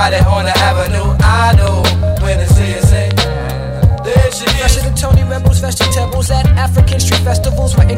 Everybody on the avenue, I know when they see it say, There she is. Fresher than Tony Rebels, vegetables at African street festivals where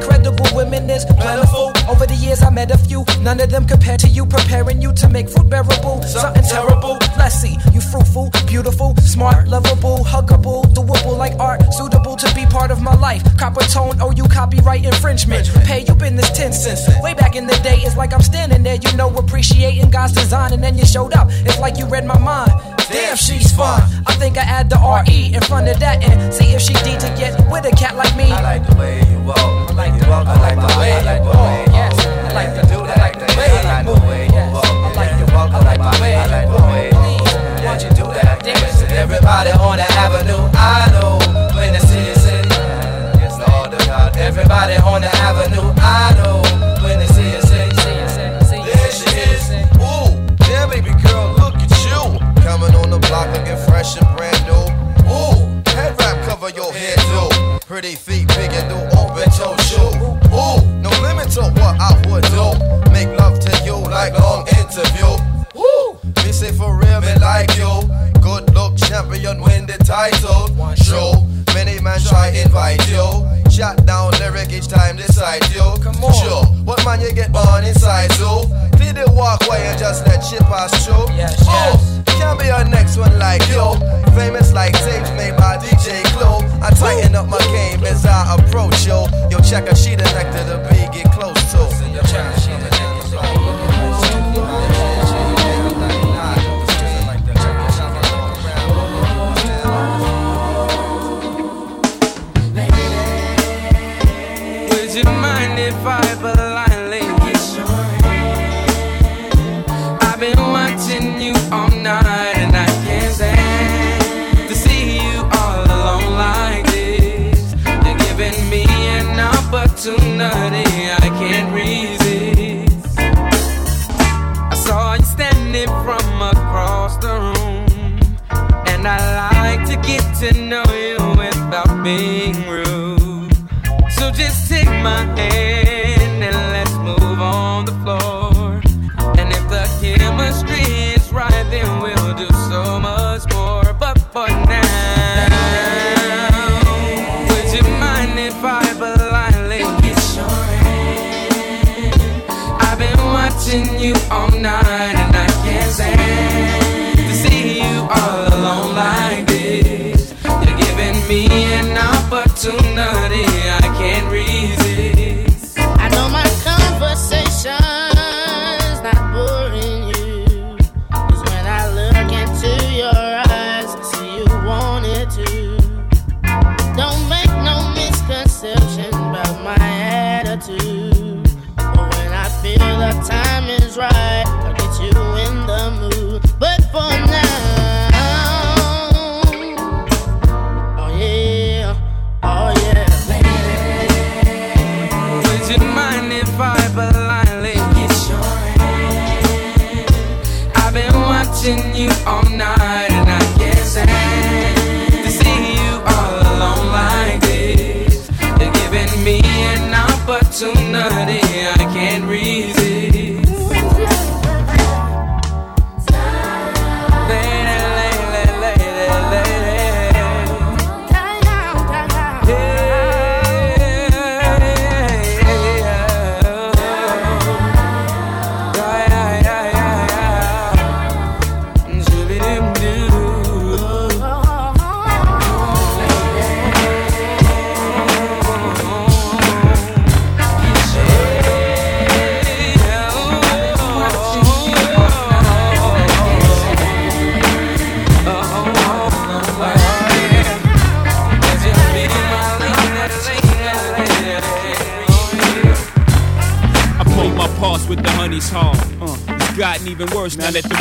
women is plentiful. Over the years, I met a few, none of them compared to you, preparing you to make food bearable. Something terrible. Let's you fruitful, beautiful, smart, lovable, huggable, doable like art, suitable to be part of my life. Coppertone, oh, you copyright infringement. Pay you been this 10 cents. Way back in the day, it's like I'm standing there, you know, appreciating God's design, and then you showed up. It's like you read my mind. Damn, she's fun. I think I add the RE in front of that and see if she D to get with a cat like me. I like the way you walk. I like the walk. I like the way you walk. Yes, I like to do that. I like the way I like the way you walk. I like the walk. I like the way I like the way you walk. Won't you do that? Listen, everybody on the avenue, I know when the city city. Yes, Lord of God. Everybody on the avenue, I know block looking fresh and brand new. Ooh, head wrap cover your head too. Pretty feet, big and new open toe shoe. Ooh, no limit to what I would do. Make love to you like long interview. Woo, me say for real, me like you. Good look champion, win the title. Show, many man try invite you. Shot down lyric each time decide you. Come on. Sure, what man you get born inside so Clear the walkway and just let shit pass through. Yes, oh, can't be a next one like you. Famous like tapes made by DJ Clue. I tighten up my game as I approach yo. Yo, check a sheet of nectar the beat get close to. Would to know you without being rude. So just take my hand and let's move on the floor. And if the chemistry is right, then we'll do so much more. But for now, would you mind if I politely kiss your hand? I've been watching you all night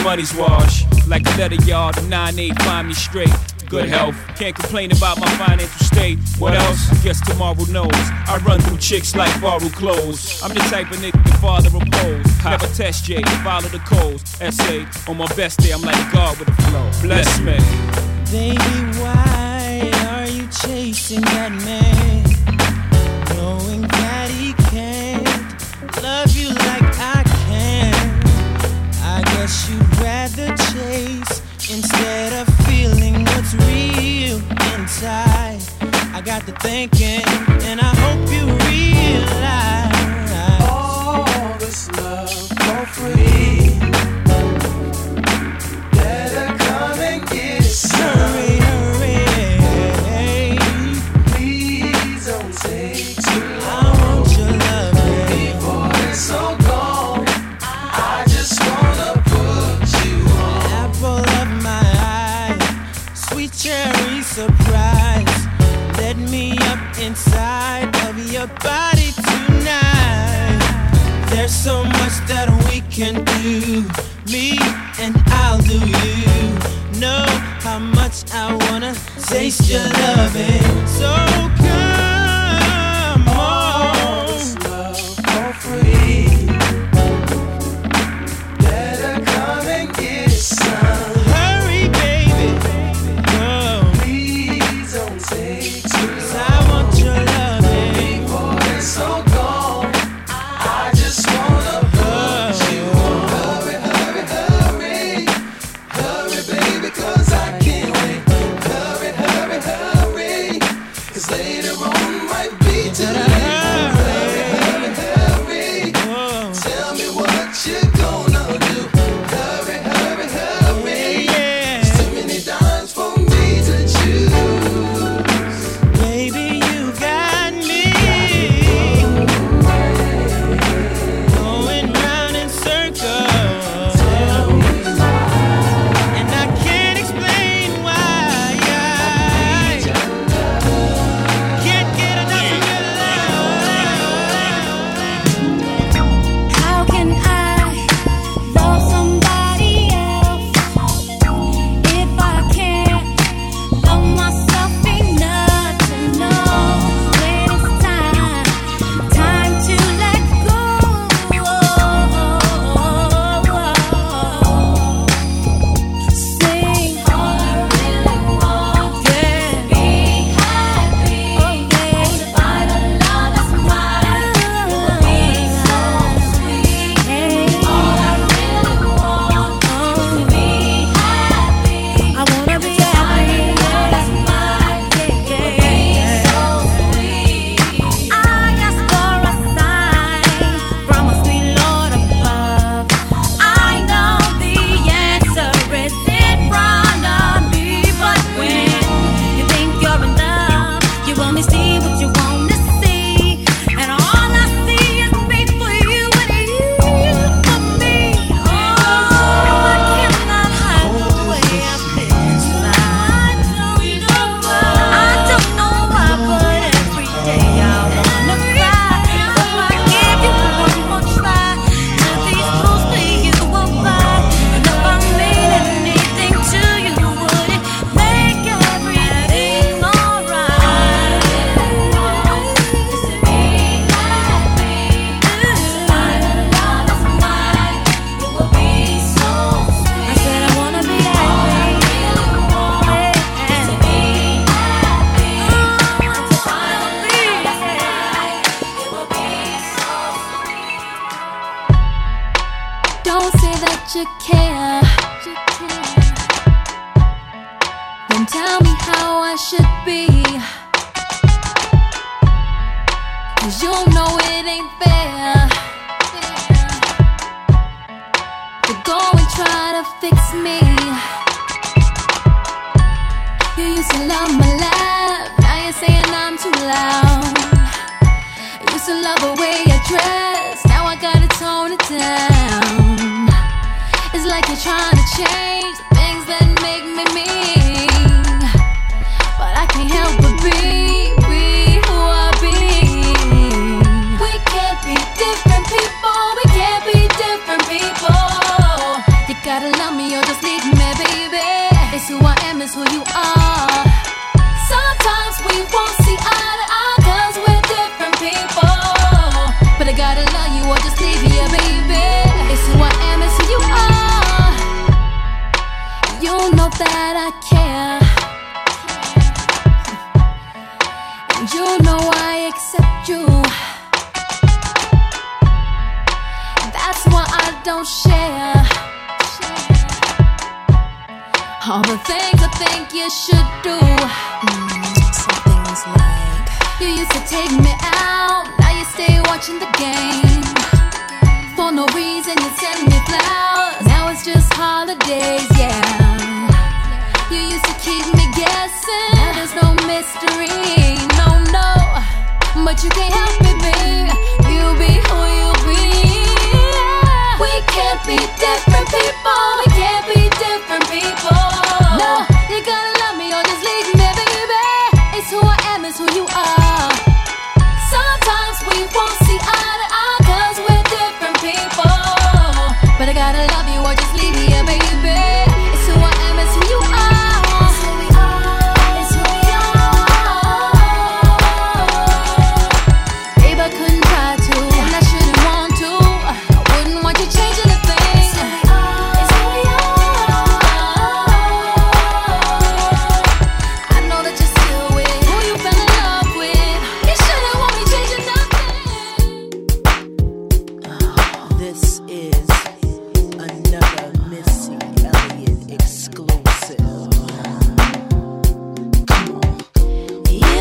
money's washed. Like a letter yard, the 9-8 find me straight. Good health, can't complain about my financial state. What else? Guess tomorrow knows. I run through chicks like borrowed clothes. I'm the type of nigga the father oppose. Never test J, follow the codes. Essay, on my best day, I'm like God with a flow. Bless me. Baby, why are you chasing that man? got to thinking, and I hope You used to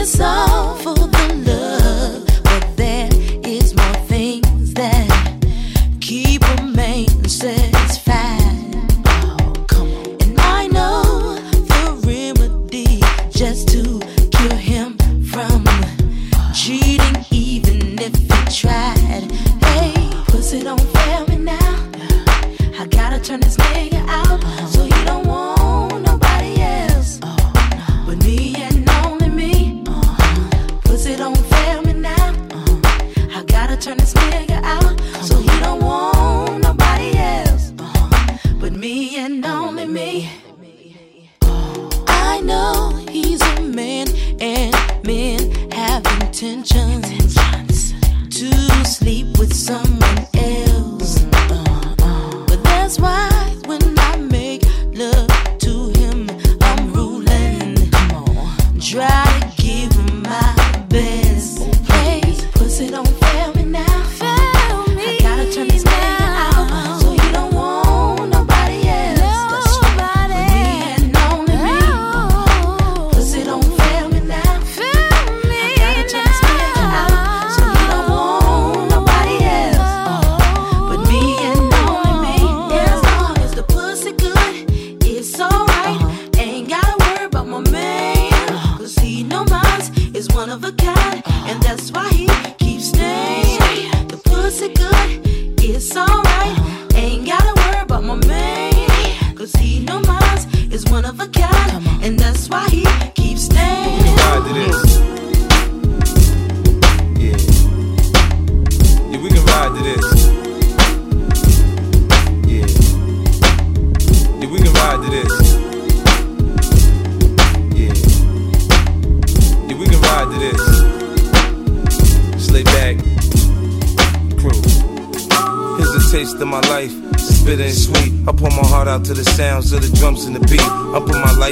It's all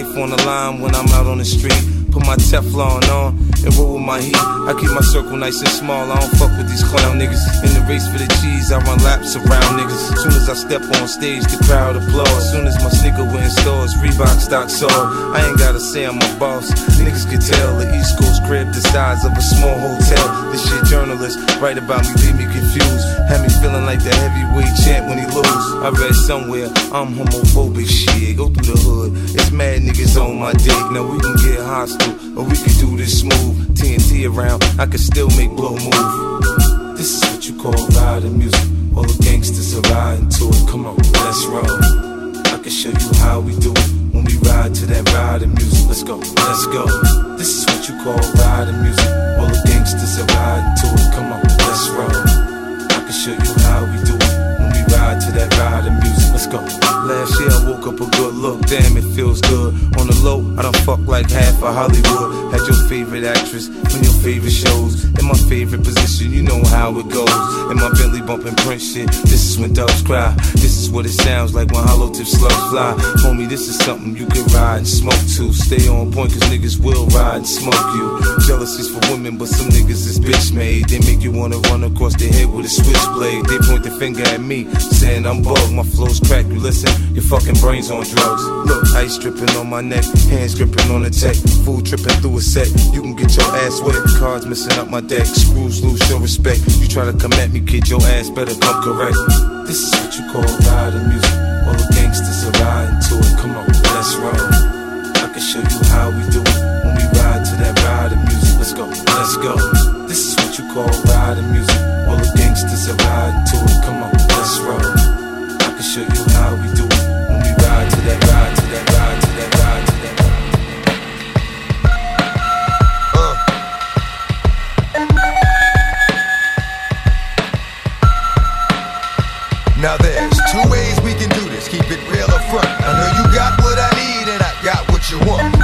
life on the line when I'm out on the street. Put my Teflon on and roll with my heat. I keep my circle nice and small. I don't fuck with these clown niggas. In the race for the cheese, I run laps around niggas. As Soon as I step on stage, the crowd applauds. Soon as my sneaker went stores, Reebok stock soared. I ain't gotta say I'm a boss. Niggas can tell the East Coast crib the size of a small hotel. This shit journalists write about me, leave me confused. Had me feeling like the heavyweight champ when he lose. I read somewhere I'm homophobic shit. Go through the hood, it's mad niggas on my dick. Now we can get hostile, or we can do this smooth. TNT around, I can still make blow move. This is what you call riding music. All the gangsters are riding to it. Come on, let's roll. I can show you how we do it when we ride to that riding music. Let's go, let's go. This is what you call riding music. All the gangsters are riding to it. Come on, let's roll. I can show you how we do ride to music. Let's go. Last year I woke up a good look, damn it feels good. On the low, I done fuck like half of Hollywood. Had your favorite actress from your favorite shows. In my favorite position, you know how it goes. In my Bentley bumping Prince shit, this is when doves cry. This is what it sounds like when hollow tip slugs fly. Homie, this is something you can ride and smoke to. Stay on point, cause niggas will ride and smoke you. Jealousy's for women, but some niggas is bitch made. They make you wanna run across the head with a switchblade. They point the finger at me, saying I'm bugged, my flow's cracked. You listen, your fucking brain's on drugs. Look, ice dripping on my neck, hands gripping on the tech, Fool tripping through a set. You can get your ass wet, cards missing up my deck, screws loose, your respect. You try to come at me, kid, your ass better come correct. This is what you call riding music. All the gangsters are riding to it. Come on, let's roll. I can show you how we do it when we ride to that riding music. Let's go, let's go. This is what you call riding music. All the gangsters are riding to it. Come on, let's roll show you how we do it. When we ride to that ride, to that ride, to that ride, to that ride. Uh. Now there's two ways we can do this. Keep it real up front. I know you got what I need and I got what you want.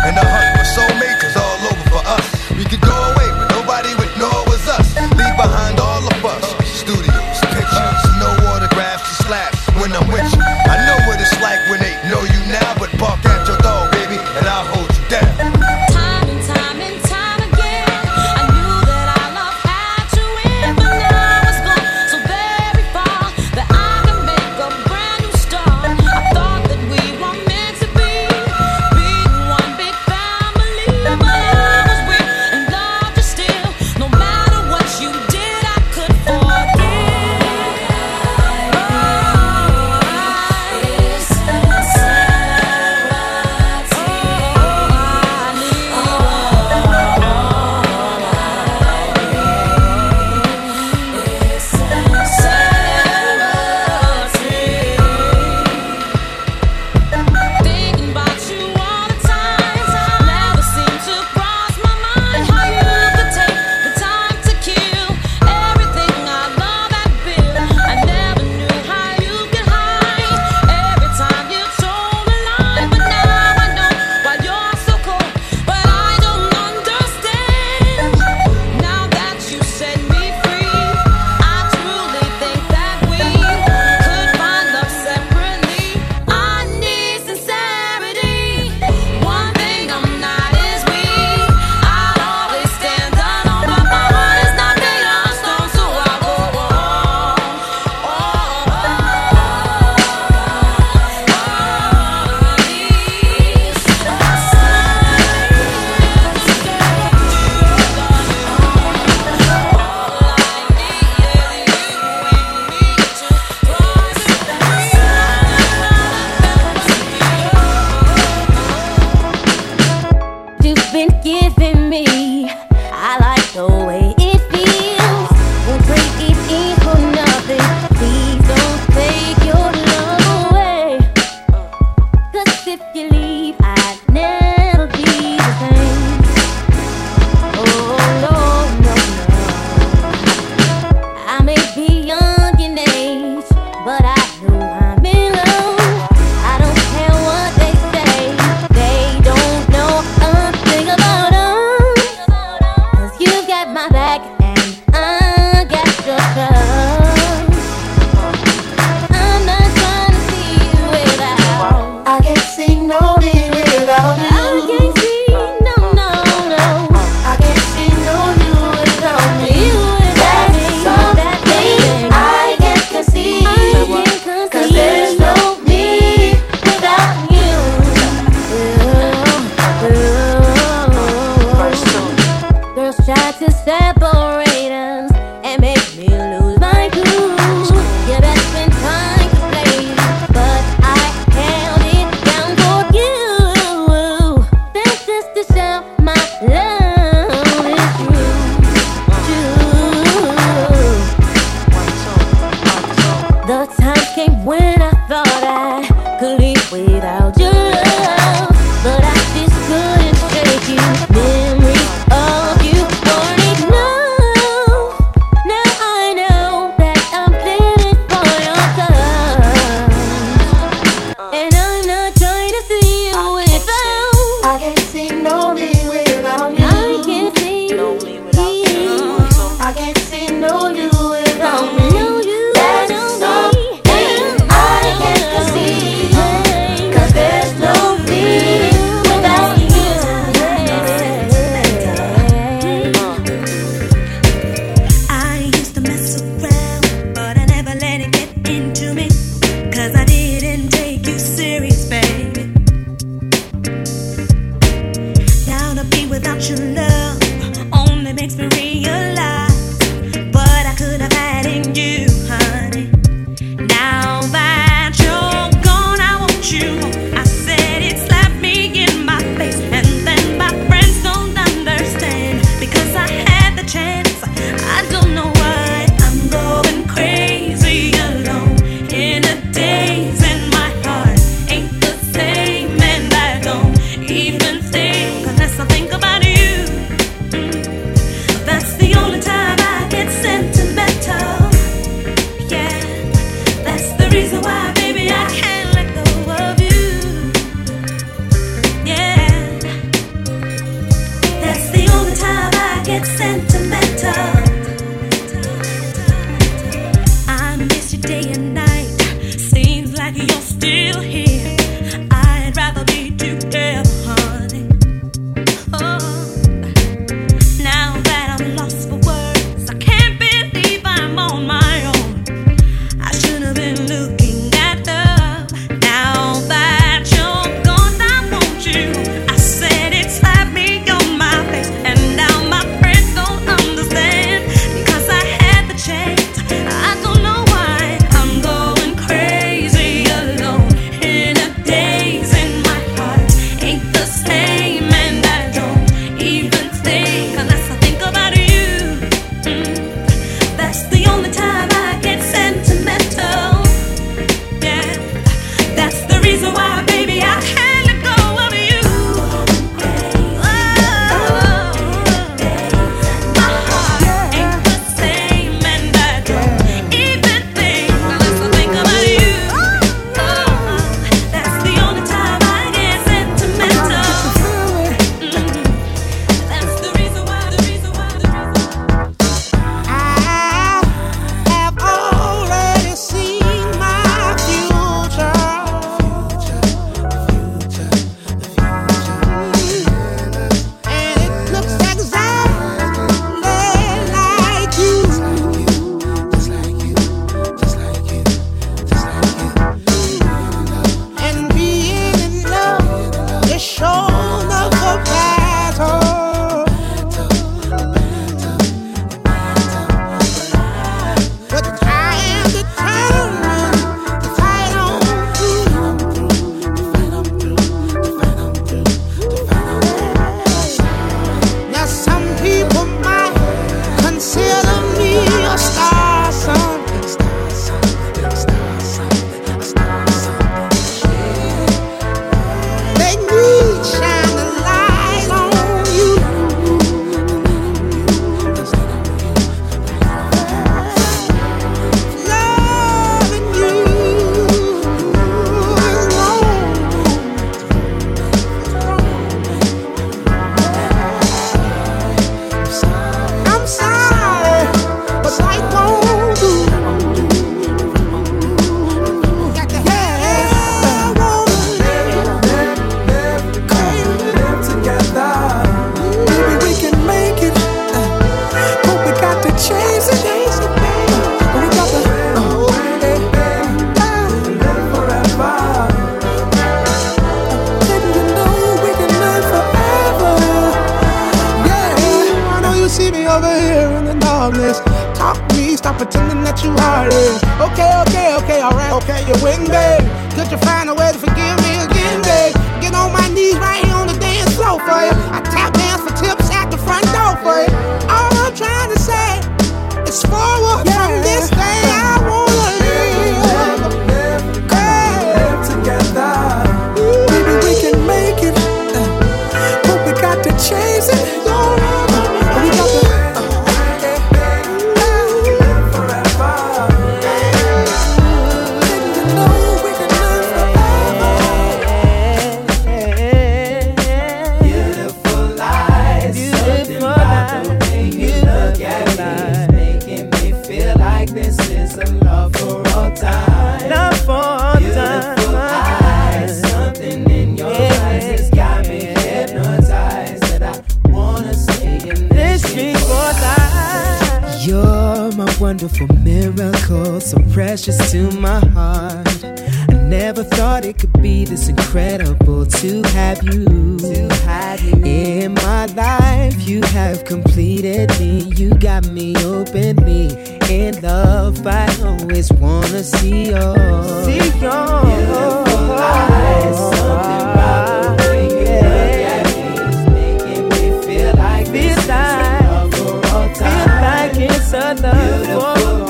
Wonderful miracle, so precious to my heart. I never thought it could be this incredible to have you. To have you in my life. You have completed me. You got me openly in love. I always wanna see yours. See yours. Beautiful eyes,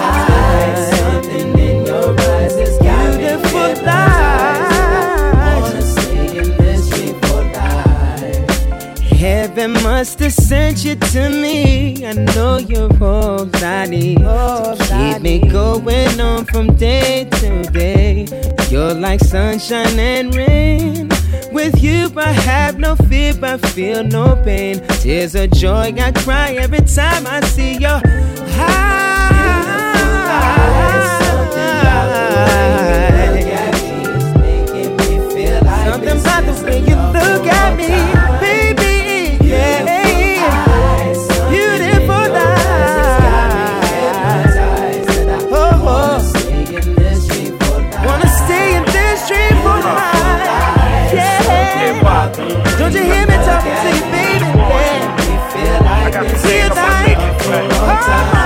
eyes, something in your eyes has got me hypnotized. I wanna this for life. Heaven must have sent you to me. I know you're all I need. to keep me going on from day to day. You're like sunshine and rain. With you, I have no fear, I feel no pain. Tears of joy, I cry every time I see your Something about the way you Don't you hear me talking to you, baby? Yeah. Feel like, oh,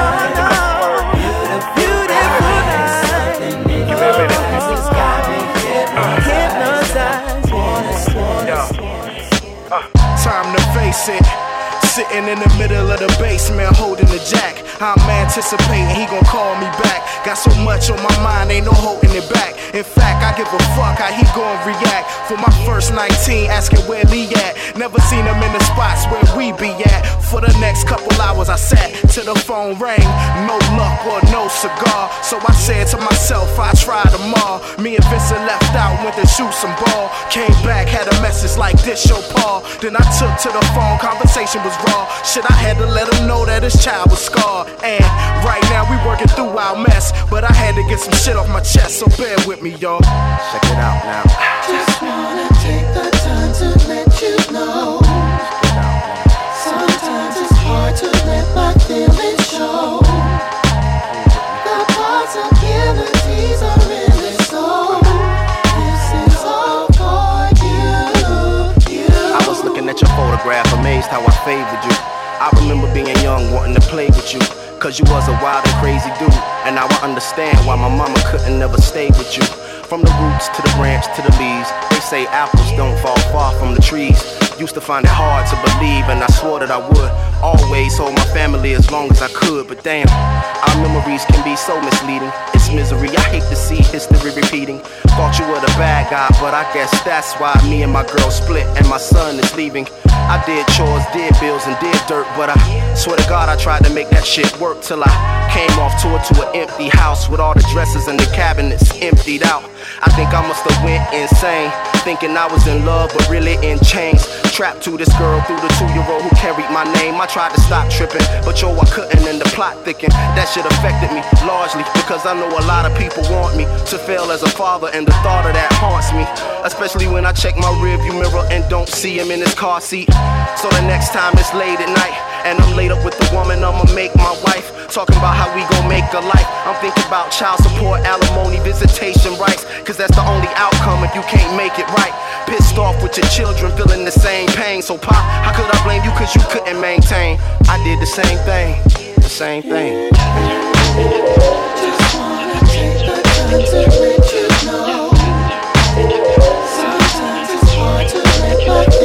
Sitting in the middle of the basement holding the jack. I'm anticipating he gon' call me back. Got so much on my mind, ain't no holding it back. In fact, I give a fuck how he gon' react. For my first 19, asking where Lee at. Never seen him in the spots where we be at. For the next couple hours, I sat till the phone rang. No luck or no cigar. So I said to myself, I try all. Me and Vincent left out, went to shoot some ball. Came back, had a message like this, show Paul. Then I took to the phone, conversation was raw. Shit, I had to let him know that his child was scarred. And right now we working through our mess. But I had to get some shit off my chest, so bear with me, y'all. Check it out now. Just wanna take the time to let you know. Sometimes it's hard to let my feelings show. The possibilities are really so. This is all for you. You. I was looking at your photograph, amazed how I favored you. I remember being young, wanting to play with you. Cause you was a wild and crazy dude. And now I understand why my mama couldn't never stay with you. From the roots to the branch to the leaves, they say apples don't fall far from the trees. Used to find it hard to believe, and I swore that I would always hold my family as long as I could. But damn, our memories can be so misleading. Misery, I hate to see history repeating. Thought you were the bad guy, but I guess that's why me and my girl split, and my son is leaving. I did chores, did bills, and did dirt, but I swear to God, I tried to make that shit work till I came off tour to an empty house with all the dresses and the cabinets emptied out. I think I must have went insane, thinking I was in love, but really in chains. Trapped to this girl through the two-year-old who carried my name. I tried to stop tripping, but yo, I couldn't, and the plot thickened. That shit affected me largely because I know a lot of people want me to fail as a father, and the thought of that haunts me. Especially when I check my rearview mirror and don't see him in his car seat. So the next time it's late at night, and I'm laid up with the woman I'ma make my wife. Talking about how we gon' make a life. I'm thinking about child support, alimony, visitation rights. Cause that's the only outcome if you can't make it right. Pissed off with your children, feeling the same pain. So, Pop, how could I blame you? Cause you couldn't maintain. I did the same thing, the same thing. Sometimes it's hard to let my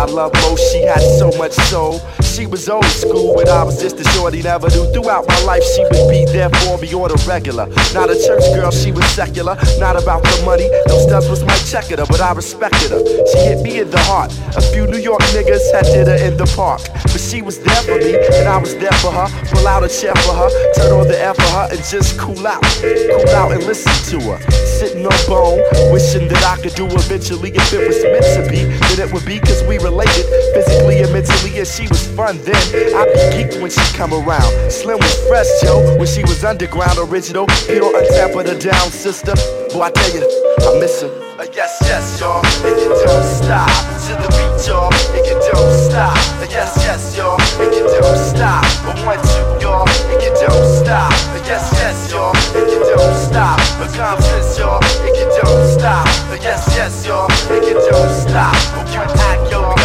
I love most, she had so much soul. She was old school when I was just a shorty, never knew. Throughout my life, she would be there for me on a regular. Not a church girl, she was secular. Not about the money, those stunts was my checker, but I respected her. She hit me in the heart. A few New York niggas had dinner in the park. But she was there for me, and I was there for her. Pull out a chair for her, turn on the air for her, and just cool out. Cool out and listen to her. Sitting on bone, wishing that I could do eventually. If it was meant to be, then it would be cause we related physically and mentally. And she was fun then. I'd be geeked when she come around. Slim was fresh, Joe, when she was underground original. Pure on top of the down sister. Boy, I tell you, I miss her. Uh, yes, yes, y'all. It can don't stop to the beat, y'all. It can don't stop. Uh, yes, yes, y'all. It can don't stop. But one, two, y'all. It can don't stop. Uh, yes, yes, y'all. It can don't stop. But confidence, y'all. It can don't stop. Yes, yes, y'all. It can don't stop. But one act, yo,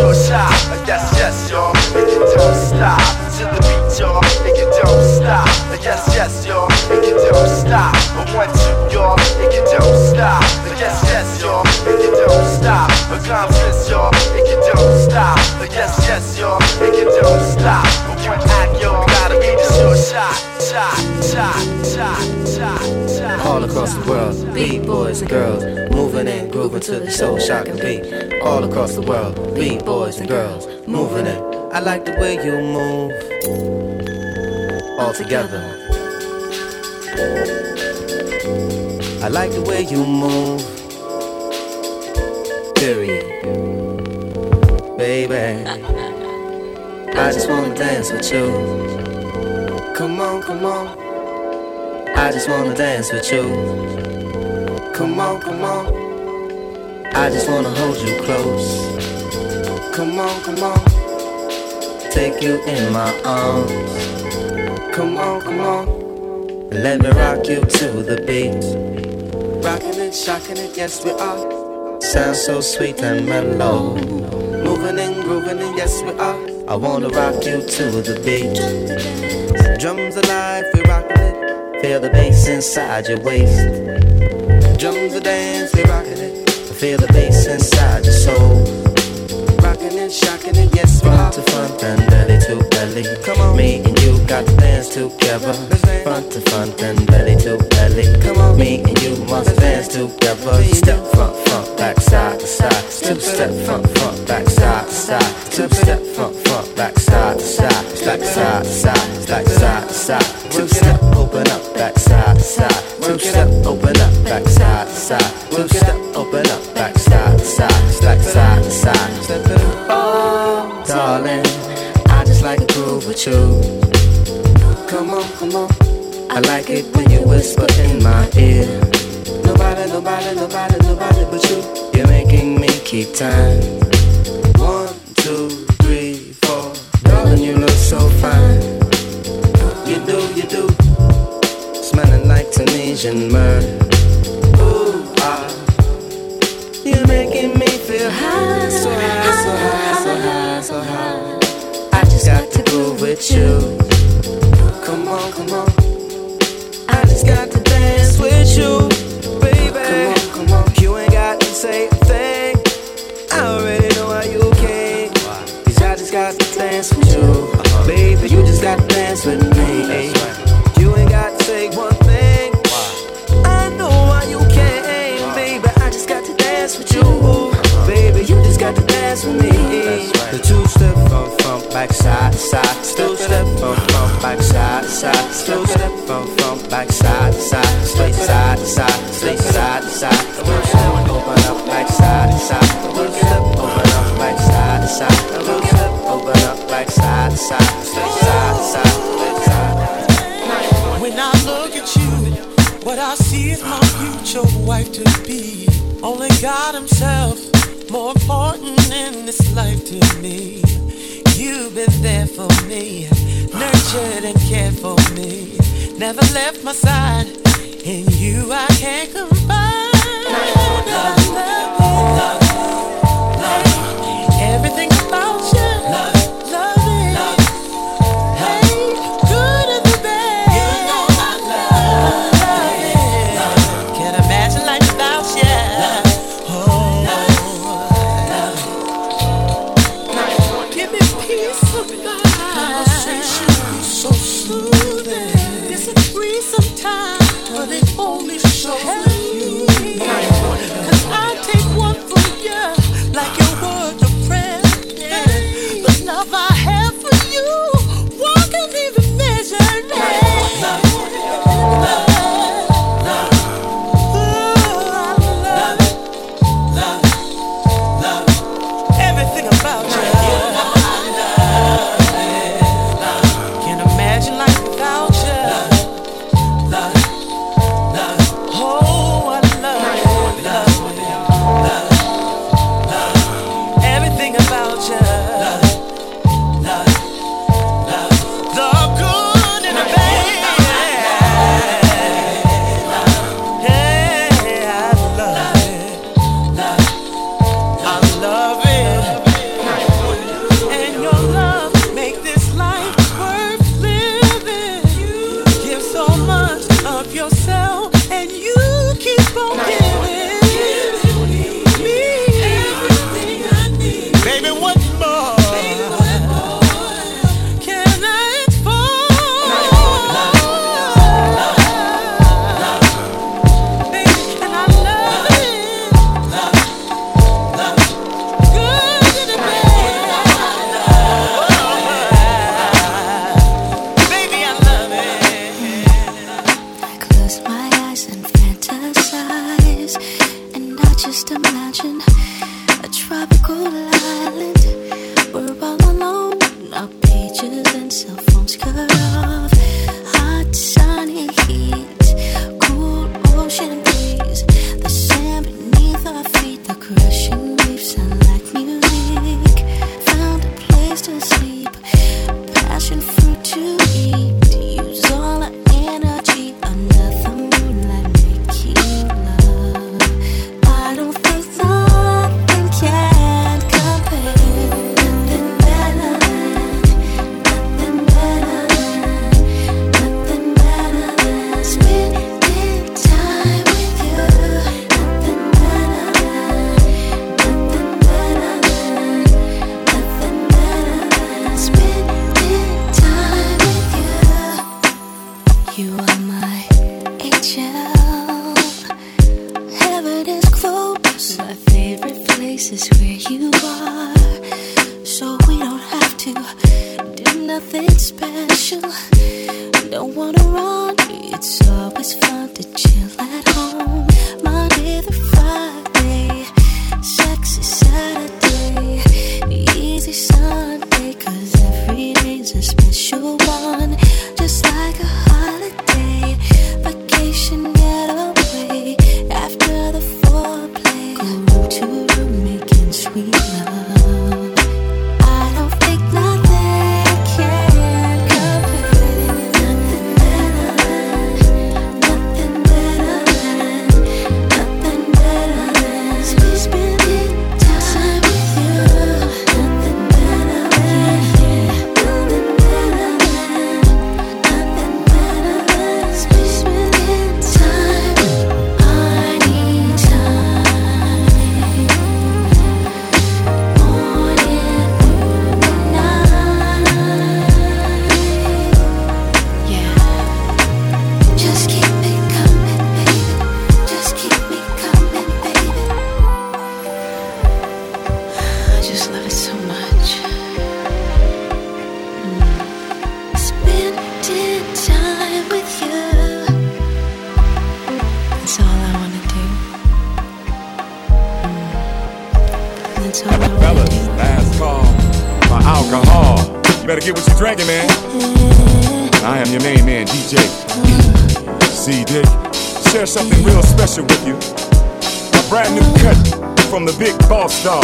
be shot. Uh, yes, yes, y'all. It can don't stop to the beat, y'all. It can don't stop. Uh, yes, yes, y'all. It can don't stop. But one, two, y'all. It can don't stop. Uh, yes, yes, y'all. It can don't stop. But confidence, y'all. It can don't stop. Uh, yes, yes, y'all. It can don't stop. But one act, we gotta be the sure shot. All across the world, beat boys and girls, moving and grooving to the soul shocking beat. All across the world, beat boys and girls, moving it. I like the way you move. All together. I like the way you move. Period. Baby. I just wanna dance with you. Come on, come on. I just wanna dance with you. Come on, come on. I just wanna hold you close. Come on, come on. Take you in my arms. Come on, come on. Let me rock you to the beat. Rocking it, shocking it, yes we are. Sounds so sweet and mellow. Moving and grooving it, yes we are. I wanna rock you to the beat. Drums alive, we rocking it. Feel the bass inside your waist. Drums a dance, we rocking it. Feel the bass inside your soul. Rocking it, shocking it, yes, we front to front and belly to belly. Come on, me and you got to dance together. Front to front and belly to belly. Come on, me and you must dance together. Step front, front, back, side to side. Two step front, front, back, side to side. Two step front, front, back, side to side. Stack side to side, stack side to side. Two step, open up, back, side to side. Two step, open up, back, side to side. Two step, open up, back, side to side. Stack side to side. Oh, darling, I just like to groove with you. Come on, come on. I like it when you whisper in my ear. Nobody, nobody, nobody, nobody but you. You're making me keep time. One, two, three, four. Darling, you look so fine. You do, you do. Smelling like Tunisian myrrh. Ooh, ah. You're making me feel ah, high, so high, so high, so ah, high, so ah, high. I just got to groove with you. With you, baby. Come on, come on. You ain't got to say a thing. I already know how you came. I just got to dance with you, uh-huh. baby. You just gotta dance with me. You ain't gotta say one thing. I know I okay, baby. I just got to dance with you, uh-huh. baby. You just got to dance with me back side side, still step bump, bump. back side side, still step bump, bump. back side side, straight side side, straight side side. Open up back side side, step open up back side side, step open up back side side, straight side side. When I look at you, what I see is my future wife to be. Only God Himself more important in this life to me. You've been there for me, nurtured and cared for me, never left my side. In you I can't confide. Big boss dog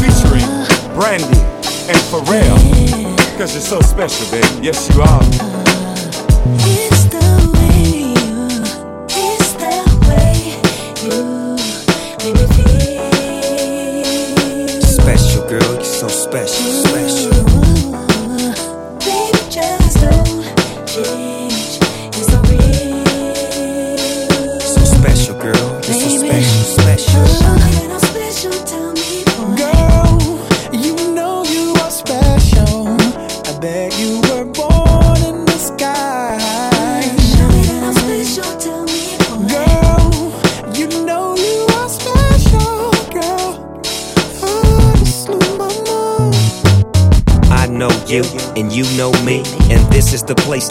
featuring Brandy and Pharrell. Cause you're so special, baby. Yes, you are.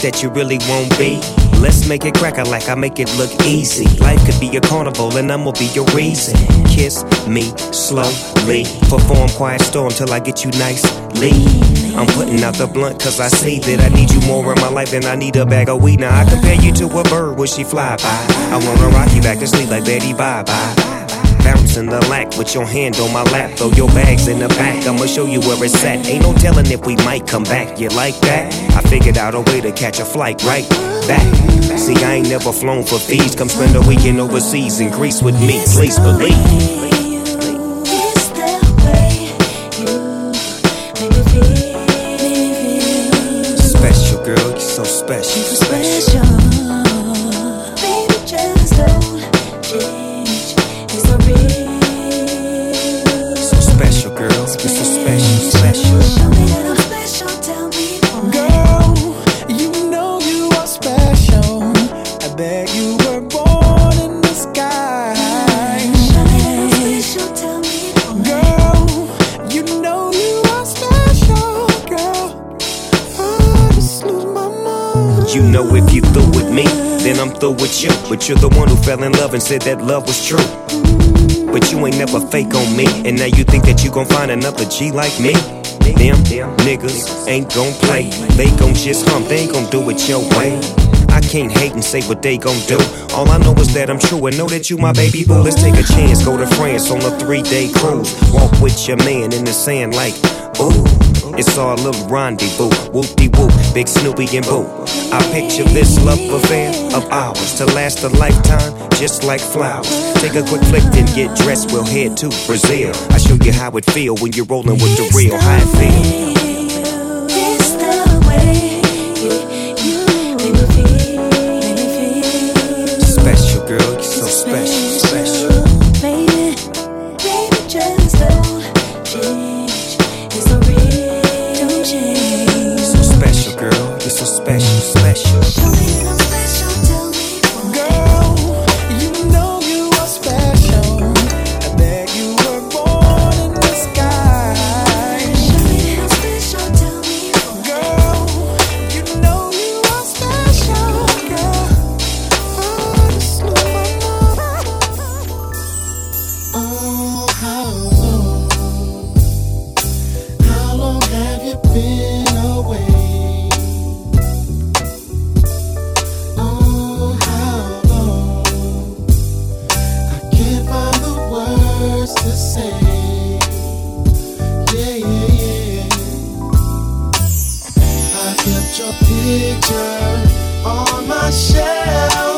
That you really won't be. Let's make it cracker like I make it look easy. Life could be a carnival, and I'ma be your reason. Kiss me slowly, perform quiet storm till I get you nicely. I'm putting out the blunt cause I see that I need you more in my life than I need a bag of weed. Now I compare you to a bird when she fly by. I wanna rock you back to sleep like Betty Bye Bye. Bouncing the lack with your hand on my lap. Throw your bags in the back. I'ma show you where it's at. Ain't no telling if we might come back. You like that? I figured out a way to catch a flight right back. See, I ain't never flown for fees. Come spend a weekend overseas in Greece with me. Please believe. It's the way you make me feel. Special girl, you're so special, You're the one who fell in love and said that love was true. But you ain't never fake on me, and now you think that you gon' find another G like me. Them niggas ain't gon' play. They gon' just hump, they ain't gon' do it your way. I can't hate and say what they gon' do. All I know is that I'm true and know that you my baby boo. Let's take a chance, go to France on a three day cruise. Walk with your man in the sand like, ooh. It's our little rendezvous. Whoop de whoop, big Snoopy and Boo. I picture this love affair of ours to last a lifetime, just like flowers. Take a quick flick, then get dressed. We'll head to Brazil. I show you how it feel when you're rolling with the real. It feel. your picture on my shelf.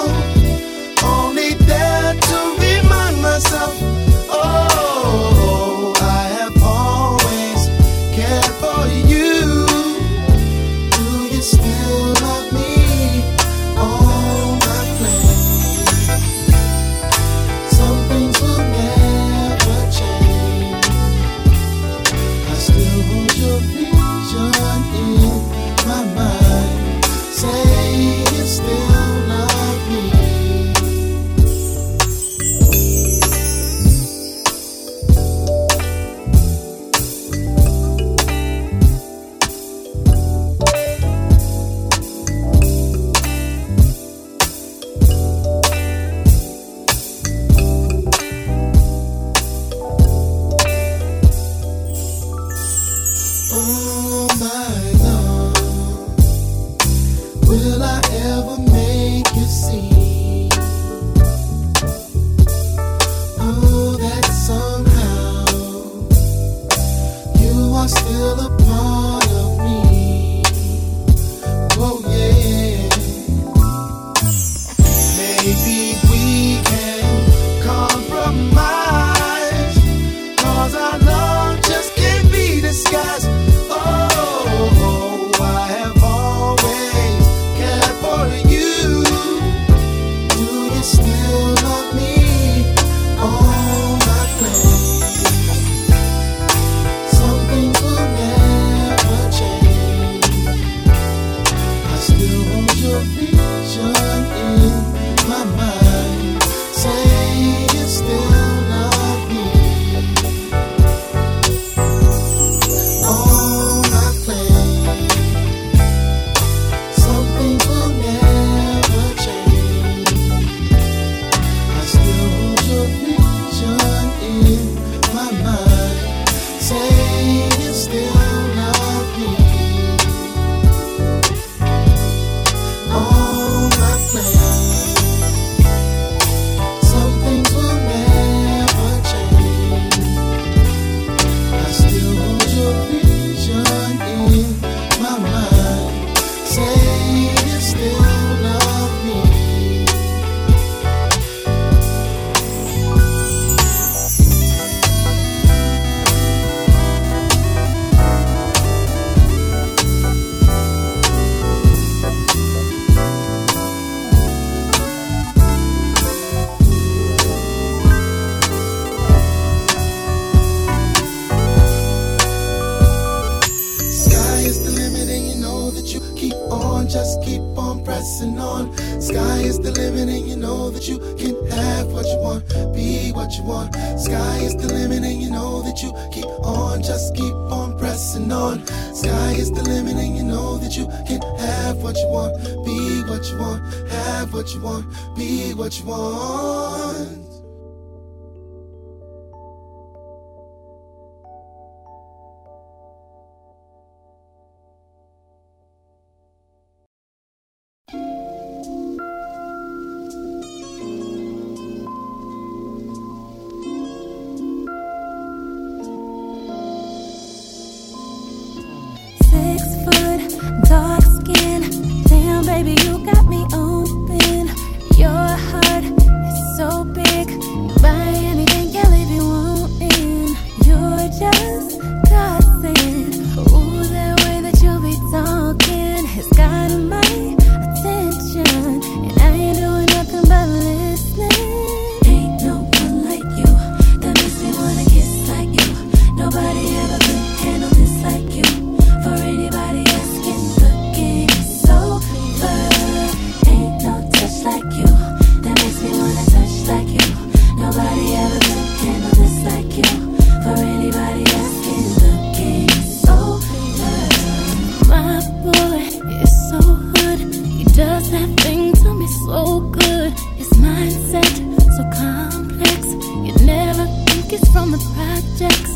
does that thing to me so good. His mindset so complex. You never think it's from the projects.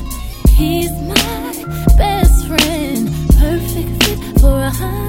He's my best friend, perfect fit for a high.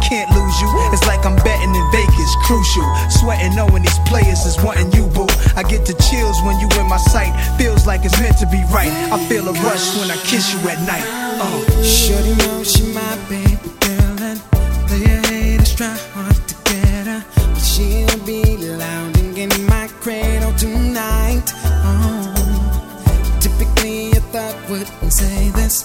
Can't lose you. It's like I'm betting in Vegas, crucial. Sweating knowing these players is wanting you, boo. I get the chills when you in my sight, feels like it's meant to be right. I feel a rush when I kiss you at night. Uh. Shorty know she my baby girl and player haters try hard to get her, but she'll be lounging in my cradle tonight. Oh, typically I thought wouldn't say this,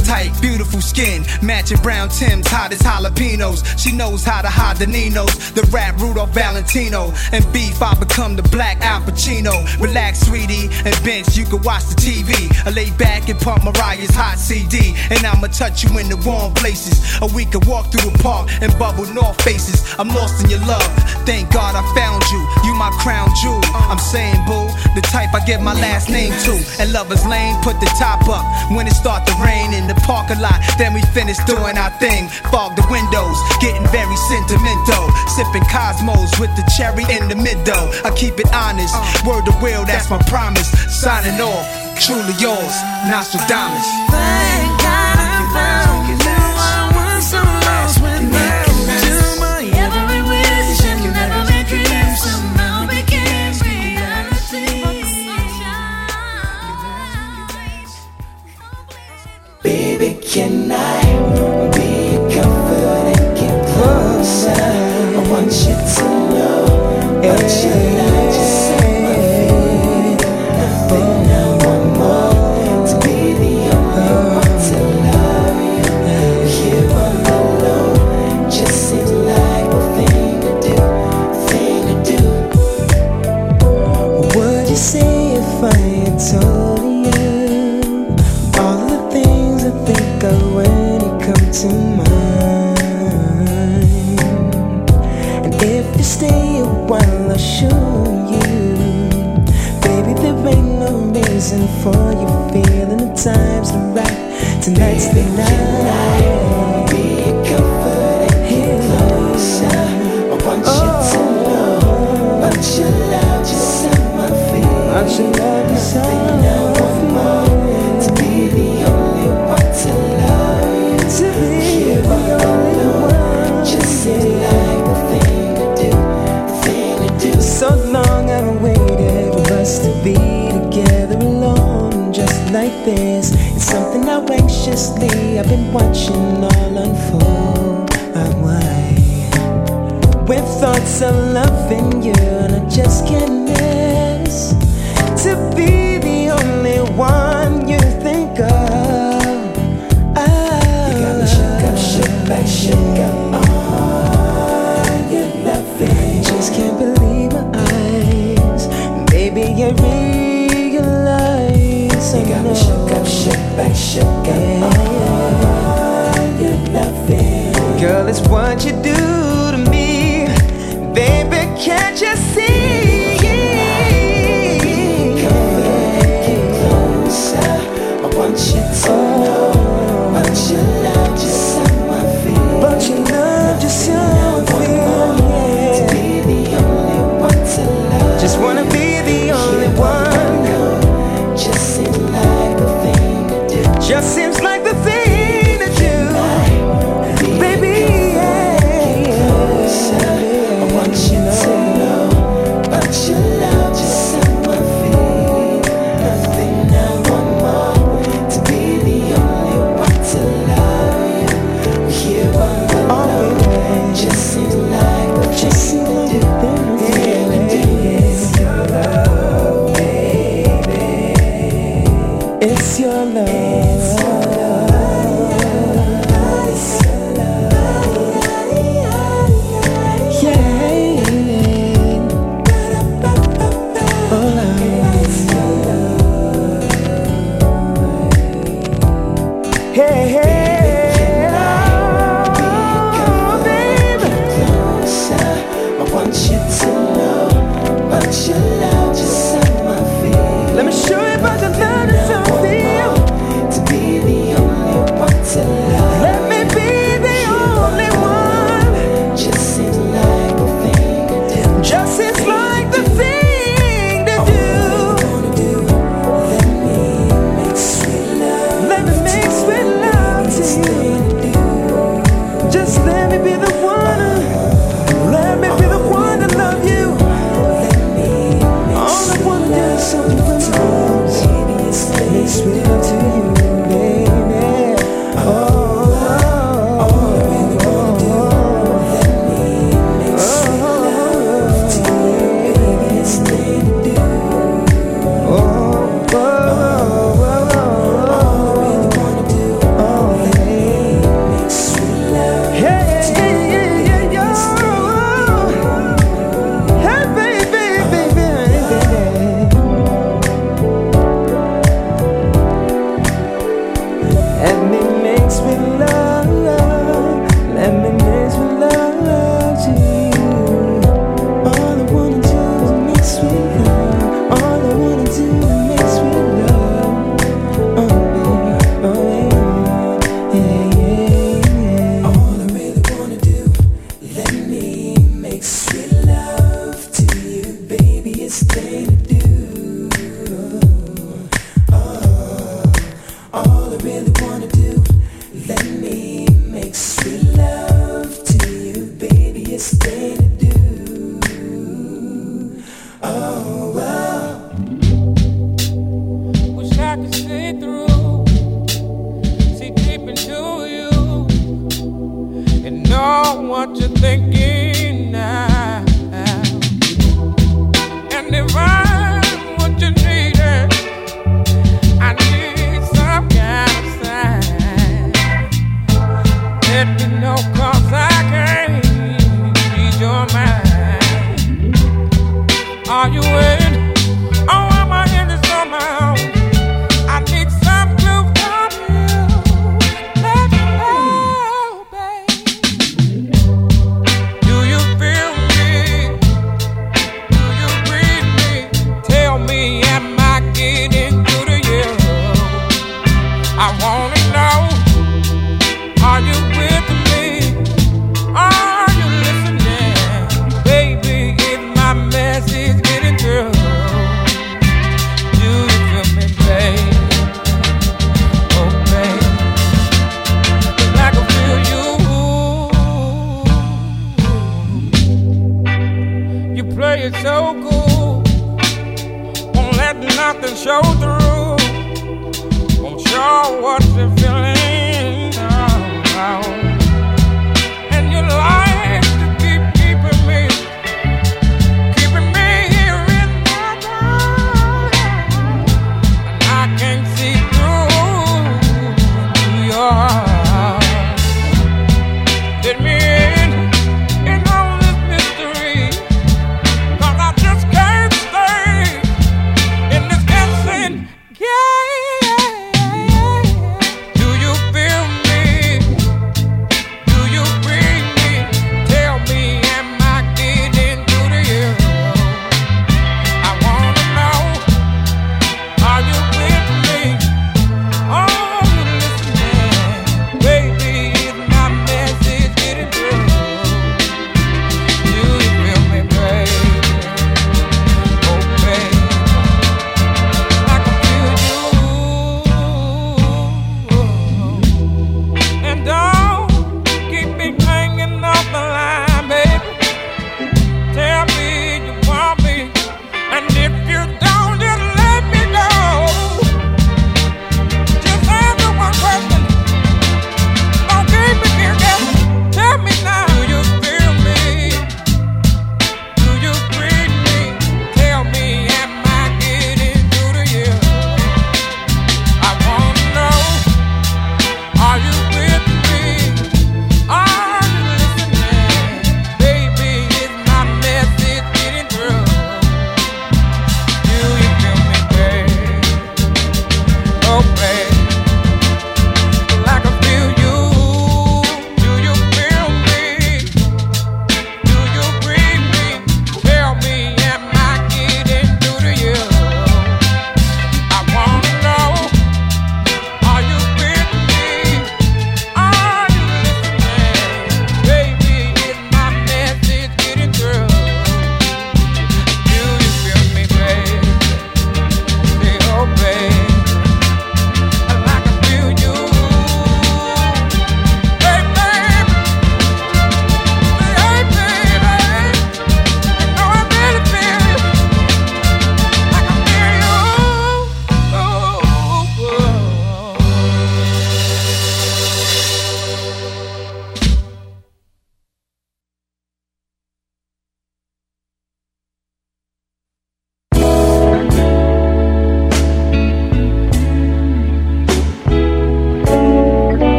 tight, beautiful skin, matching brown Tims, hot as jalapenos. She knows how to hide the Ninos, the rap Rudolph Valentino. And beef, I become the black Al Pacino. Relax, sweetie, and bench, you can watch the TV. I lay back and pump Mariah's hot CD, and I'ma touch you in the warm places. Or we could walk through the park and bubble north faces. I'm lost in your love. Thank God I found you. You my crown jewel. I'm saying, boo, the type I give my last name to. And lovers lane, put the top up when it start to rain in the parking lot. Then we finish doing our thing. Fog the windows, getting very sentimental. Sipping Cosmos with the cherry in the middle. I keep it honest. Uh. Word to will, that's my promise. Signing off, truly yours, Nostradamus. Thank can I Tonight's the night. Thoughts of loving you, and I just can't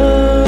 love.